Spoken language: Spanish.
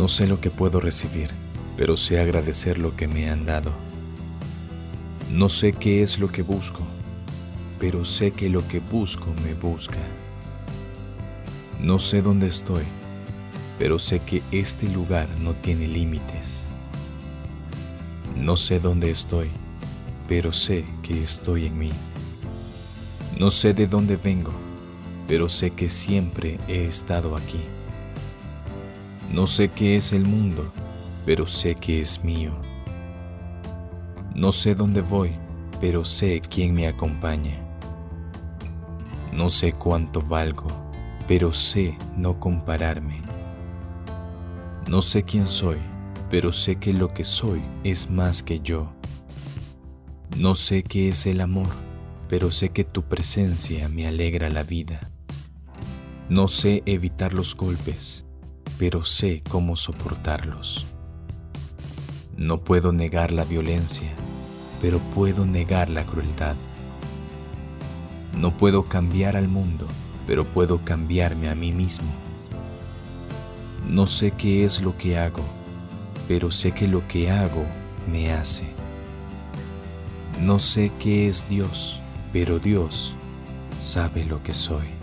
No sé lo que puedo recibir, pero sé agradecer lo que me han dado. No sé qué es lo que busco, pero sé que lo que busco me busca. No sé dónde estoy, pero sé que este lugar no tiene límites. No sé dónde estoy, pero sé que estoy en mí. No sé de dónde vengo, pero sé que siempre he estado aquí. No sé qué es el mundo, pero sé que es mío. No sé dónde voy, pero sé quién me acompaña. No sé cuánto valgo, pero sé no compararme. No sé quién soy, pero sé que lo que soy es más que yo. No sé qué es el amor, pero sé que tu presencia me alegra la vida. No sé evitar los golpes, pero sé cómo soportarlos. No puedo negar la violencia, pero puedo negar la crueldad. No puedo cambiar al mundo, pero puedo cambiarme a mí mismo. No sé qué es lo que hago, pero sé que lo que hago me hace. No sé qué es Dios, pero Dios sabe lo que soy.